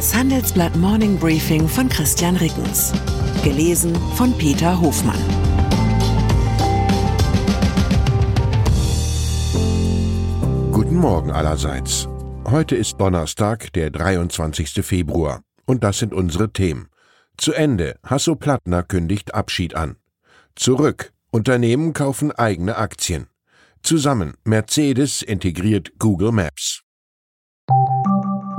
Das Handelsblatt Morning Briefing von Christian Rickens. Gelesen von Peter Hofmann. Guten Morgen allerseits. Heute ist Donnerstag, der 23. Februar. Und das sind unsere Themen. Zu Ende. Hasso Plattner kündigt Abschied an. Zurück. Unternehmen kaufen eigene Aktien. Zusammen. Mercedes integriert Google Maps.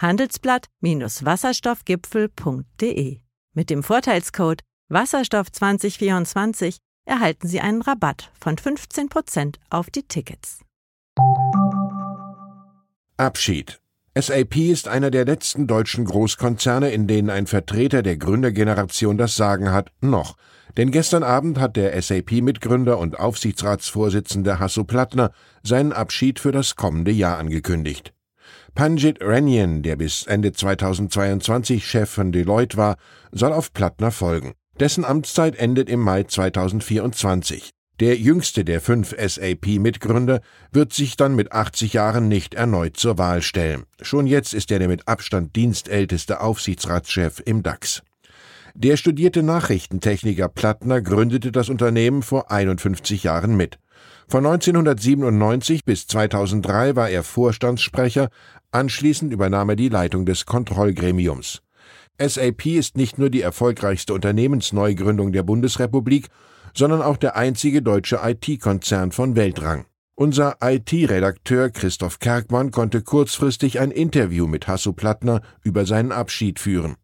handelsblatt-wasserstoffgipfel.de. Mit dem Vorteilscode Wasserstoff 2024 erhalten Sie einen Rabatt von 15% auf die Tickets. Abschied. SAP ist einer der letzten deutschen Großkonzerne, in denen ein Vertreter der Gründergeneration das Sagen hat, noch. Denn gestern Abend hat der SAP-Mitgründer und Aufsichtsratsvorsitzende Hasso Plattner seinen Abschied für das kommende Jahr angekündigt. Panjit Renyan, der bis Ende 2022 Chef von Deloitte war, soll auf Plattner folgen. Dessen Amtszeit endet im Mai 2024. Der jüngste der fünf SAP-Mitgründer wird sich dann mit 80 Jahren nicht erneut zur Wahl stellen. Schon jetzt ist er der mit Abstand dienstälteste Aufsichtsratschef im DAX. Der studierte Nachrichtentechniker Plattner gründete das Unternehmen vor 51 Jahren mit. Von 1997 bis 2003 war er Vorstandssprecher, anschließend übernahm er die Leitung des Kontrollgremiums. SAP ist nicht nur die erfolgreichste Unternehmensneugründung der Bundesrepublik, sondern auch der einzige deutsche IT-Konzern von Weltrang. Unser IT-Redakteur Christoph Kerkmann konnte kurzfristig ein Interview mit Hasso Plattner über seinen Abschied führen.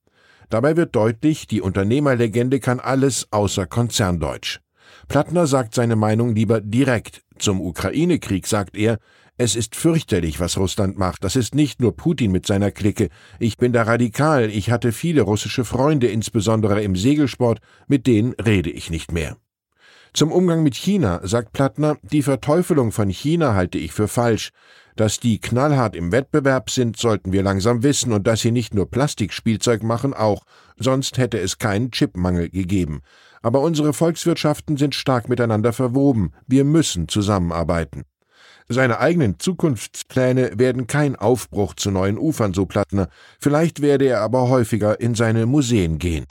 Dabei wird deutlich, die Unternehmerlegende kann alles außer Konzerndeutsch. Plattner sagt seine Meinung lieber direkt. Zum Ukraine-Krieg sagt er, es ist fürchterlich, was Russland macht. Das ist nicht nur Putin mit seiner Clique. Ich bin da radikal. Ich hatte viele russische Freunde, insbesondere im Segelsport. Mit denen rede ich nicht mehr. Zum Umgang mit China sagt Plattner, die Verteufelung von China halte ich für falsch. Dass die knallhart im Wettbewerb sind, sollten wir langsam wissen und dass sie nicht nur Plastikspielzeug machen, auch. Sonst hätte es keinen Chipmangel gegeben. Aber unsere Volkswirtschaften sind stark miteinander verwoben. Wir müssen zusammenarbeiten. Seine eigenen Zukunftspläne werden kein Aufbruch zu neuen Ufern, so Plattner. Vielleicht werde er aber häufiger in seine Museen gehen.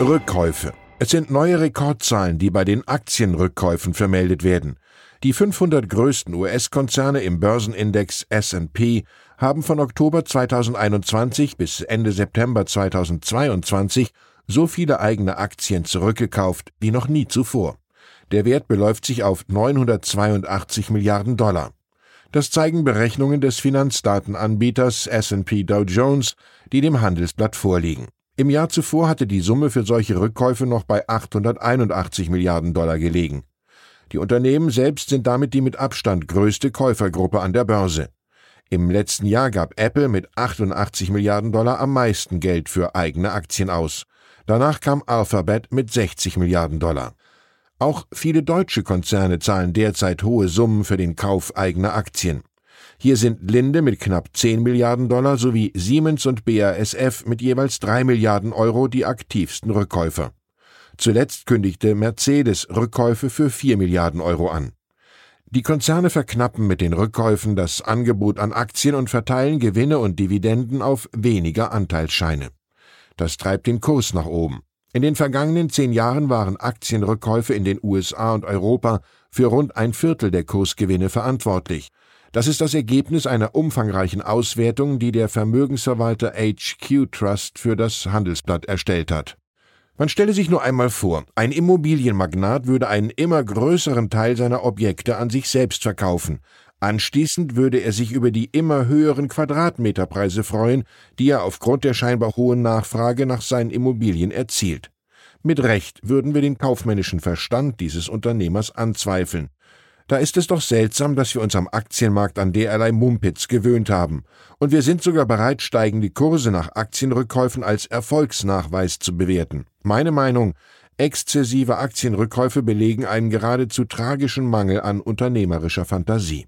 Rückkäufe. Es sind neue Rekordzahlen, die bei den Aktienrückkäufen vermeldet werden. Die 500 größten US-Konzerne im Börsenindex S&P haben von Oktober 2021 bis Ende September 2022 so viele eigene Aktien zurückgekauft wie noch nie zuvor. Der Wert beläuft sich auf 982 Milliarden Dollar. Das zeigen Berechnungen des Finanzdatenanbieters S&P Dow Jones, die dem Handelsblatt vorliegen. Im Jahr zuvor hatte die Summe für solche Rückkäufe noch bei 881 Milliarden Dollar gelegen. Die Unternehmen selbst sind damit die mit Abstand größte Käufergruppe an der Börse. Im letzten Jahr gab Apple mit 88 Milliarden Dollar am meisten Geld für eigene Aktien aus. Danach kam Alphabet mit 60 Milliarden Dollar. Auch viele deutsche Konzerne zahlen derzeit hohe Summen für den Kauf eigener Aktien. Hier sind Linde mit knapp 10 Milliarden Dollar sowie Siemens und BASF mit jeweils 3 Milliarden Euro die aktivsten Rückkäufer. Zuletzt kündigte Mercedes Rückkäufe für 4 Milliarden Euro an. Die Konzerne verknappen mit den Rückkäufen das Angebot an Aktien und verteilen Gewinne und Dividenden auf weniger Anteilsscheine. Das treibt den Kurs nach oben. In den vergangenen zehn Jahren waren Aktienrückkäufe in den USA und Europa für rund ein Viertel der Kursgewinne verantwortlich. Das ist das Ergebnis einer umfangreichen Auswertung, die der Vermögensverwalter HQ Trust für das Handelsblatt erstellt hat. Man stelle sich nur einmal vor, ein Immobilienmagnat würde einen immer größeren Teil seiner Objekte an sich selbst verkaufen, Anschließend würde er sich über die immer höheren Quadratmeterpreise freuen, die er aufgrund der scheinbar hohen Nachfrage nach seinen Immobilien erzielt. Mit Recht würden wir den kaufmännischen Verstand dieses Unternehmers anzweifeln. Da ist es doch seltsam, dass wir uns am Aktienmarkt an derlei Mumpitz gewöhnt haben. Und wir sind sogar bereit, steigende Kurse nach Aktienrückkäufen als Erfolgsnachweis zu bewerten. Meine Meinung, exzessive Aktienrückkäufe belegen einen geradezu tragischen Mangel an unternehmerischer Fantasie.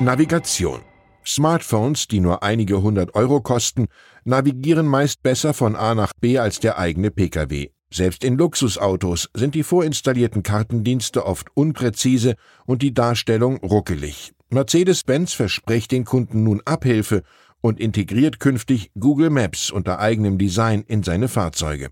Navigation. Smartphones, die nur einige hundert Euro kosten, navigieren meist besser von A nach B als der eigene Pkw. Selbst in Luxusautos sind die vorinstallierten Kartendienste oft unpräzise und die Darstellung ruckelig. Mercedes-Benz verspricht den Kunden nun Abhilfe und integriert künftig Google Maps unter eigenem Design in seine Fahrzeuge.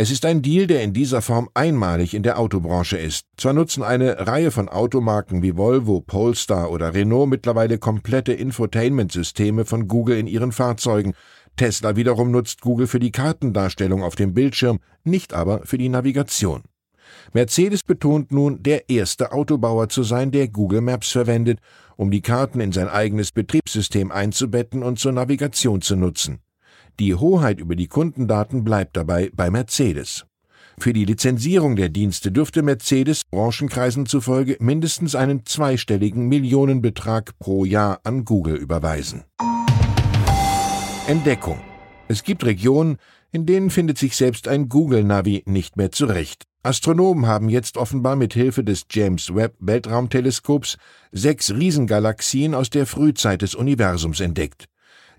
Es ist ein Deal, der in dieser Form einmalig in der Autobranche ist. Zwar nutzen eine Reihe von Automarken wie Volvo, Polestar oder Renault mittlerweile komplette Infotainment-Systeme von Google in ihren Fahrzeugen, Tesla wiederum nutzt Google für die Kartendarstellung auf dem Bildschirm, nicht aber für die Navigation. Mercedes betont nun, der erste Autobauer zu sein, der Google Maps verwendet, um die Karten in sein eigenes Betriebssystem einzubetten und zur Navigation zu nutzen. Die Hoheit über die Kundendaten bleibt dabei bei Mercedes. Für die Lizenzierung der Dienste dürfte Mercedes Branchenkreisen zufolge mindestens einen zweistelligen Millionenbetrag pro Jahr an Google überweisen. Entdeckung. Es gibt Regionen, in denen findet sich selbst ein Google-Navi nicht mehr zurecht. Astronomen haben jetzt offenbar mit Hilfe des James Webb Weltraumteleskops sechs Riesengalaxien aus der Frühzeit des Universums entdeckt.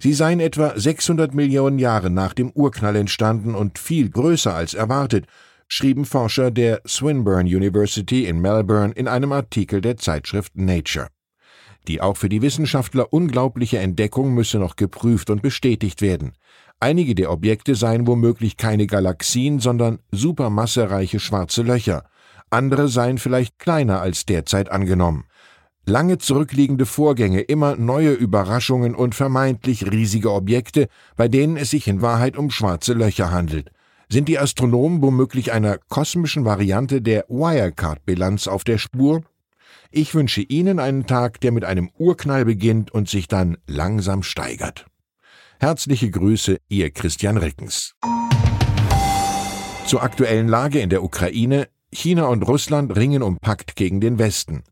Sie seien etwa 600 Millionen Jahre nach dem Urknall entstanden und viel größer als erwartet, schrieben Forscher der Swinburne University in Melbourne in einem Artikel der Zeitschrift Nature. Die auch für die Wissenschaftler unglaubliche Entdeckung müsse noch geprüft und bestätigt werden. Einige der Objekte seien womöglich keine Galaxien, sondern supermassereiche schwarze Löcher. Andere seien vielleicht kleiner als derzeit angenommen. Lange zurückliegende Vorgänge, immer neue Überraschungen und vermeintlich riesige Objekte, bei denen es sich in Wahrheit um schwarze Löcher handelt. Sind die Astronomen womöglich einer kosmischen Variante der Wirecard-Bilanz auf der Spur? Ich wünsche Ihnen einen Tag, der mit einem Urknall beginnt und sich dann langsam steigert. Herzliche Grüße, Ihr Christian Rickens. Zur aktuellen Lage in der Ukraine. China und Russland ringen um Pakt gegen den Westen.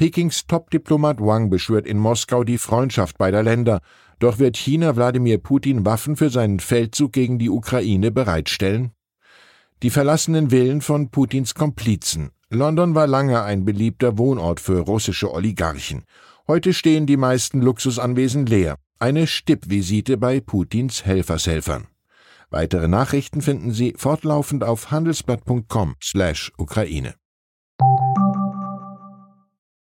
Pekings Top-Diplomat Wang beschwört in Moskau die Freundschaft beider Länder. Doch wird China Wladimir Putin Waffen für seinen Feldzug gegen die Ukraine bereitstellen? Die verlassenen Villen von Putins Komplizen. London war lange ein beliebter Wohnort für russische Oligarchen. Heute stehen die meisten Luxusanwesen leer. Eine Stippvisite bei Putins Helfershelfern. Weitere Nachrichten finden Sie fortlaufend auf handelsblatt.com/Ukraine.